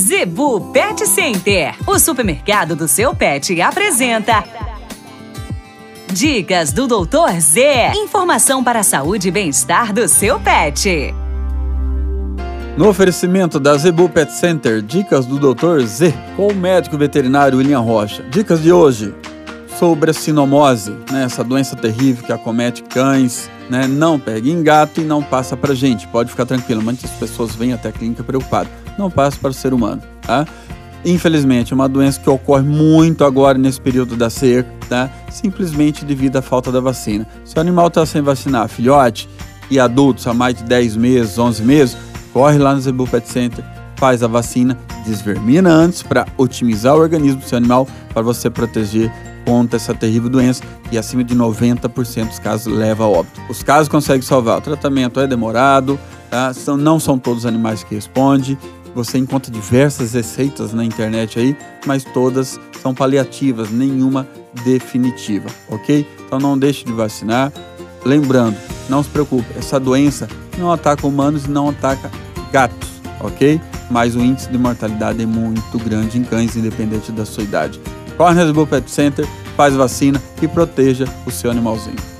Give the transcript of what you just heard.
Zebu Pet Center, o supermercado do seu pet, apresenta. Dicas do Doutor Z. Informação para a saúde e bem-estar do seu pet. No oferecimento da Zebu Pet Center, dicas do Dr. Z, com o médico veterinário William Rocha. Dicas de hoje sobre a sinomose, né, essa doença terrível que acomete cães, né, não pega em gato e não passa para gente. Pode ficar tranquilo, muitas pessoas vêm até a clínica preocupadas. Não passa para o ser humano, tá? Infelizmente, é uma doença que ocorre muito agora nesse período da seca, tá? Simplesmente devido à falta da vacina. Se o animal está sem vacinar, filhote e adultos há mais de 10 meses, 11 meses, corre lá no Zebu Pet Center, faz a vacina, desvermina antes para otimizar o organismo do seu animal, para você proteger contra essa terrível doença e acima de 90% dos casos leva a óbito. Os casos conseguem salvar, o tratamento é demorado, tá? são, não são todos os animais que respondem, você encontra diversas receitas na internet aí, mas todas são paliativas, nenhuma definitiva, ok? Então não deixe de vacinar. Lembrando, não se preocupe, essa doença não ataca humanos e não ataca gatos, ok? Mas o índice de mortalidade é muito grande em cães, independente da sua idade. Corre no Pet Center, faz vacina e proteja o seu animalzinho.